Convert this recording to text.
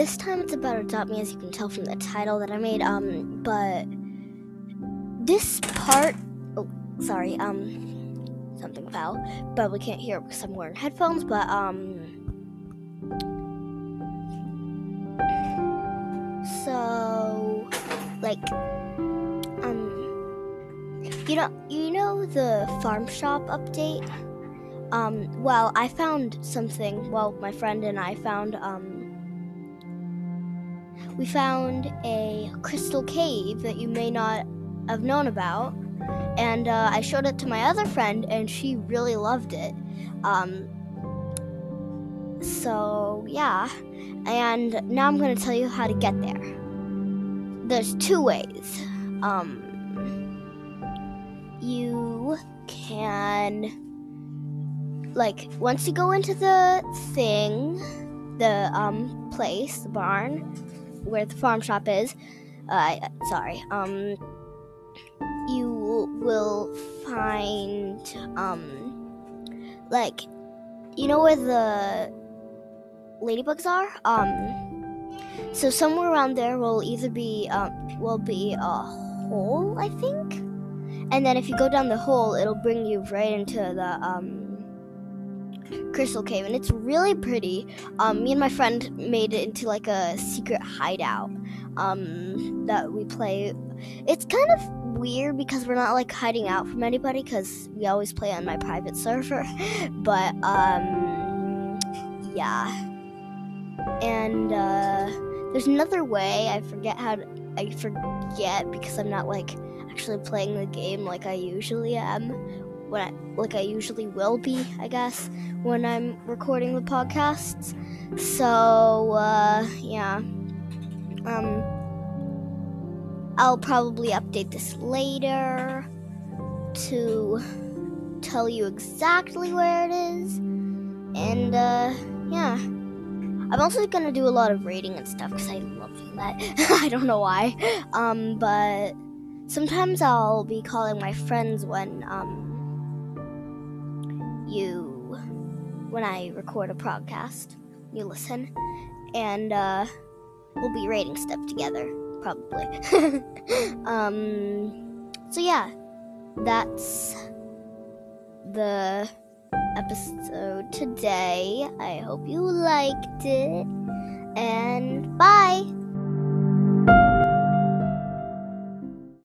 this time it's about Adopt Me, as you can tell from the title that I made. Um, but this part, oh, sorry, um, something fell. but we can't hear it because I'm wearing headphones. But um, so like um, you know, you know the farm shop update. Um, well, I found something. Well, my friend and I found um we found a crystal cave that you may not have known about. And uh, I showed it to my other friend, and she really loved it. Um, so, yeah. And now I'm going to tell you how to get there. There's two ways. Um, you can, like, once you go into the thing, the um, place, the barn, where the farm shop is, uh, sorry, um, you will find, um, like, you know where the ladybugs are? Um, so somewhere around there will either be, um, will be a hole, I think. And then if you go down the hole, it'll bring you right into the, um, Crystal Cave, and it's really pretty. Um, me and my friend made it into like a secret hideout um, that we play. It's kind of weird because we're not like hiding out from anybody because we always play on my private server. but um, yeah, and uh, there's another way. I forget how to. I forget because I'm not like actually playing the game like I usually am when I like I usually will be, I guess, when I'm recording the podcasts. So uh, yeah, um, I'll probably update this later to tell you exactly where it is, and uh, yeah. I'm also gonna do a lot of rating and stuff because I love doing that. I don't know why, um, but sometimes I'll be calling my friends when um, you when I record a podcast. You listen, and uh, we'll be rating stuff together, probably. um, so yeah, that's the episode today. I hope you liked it.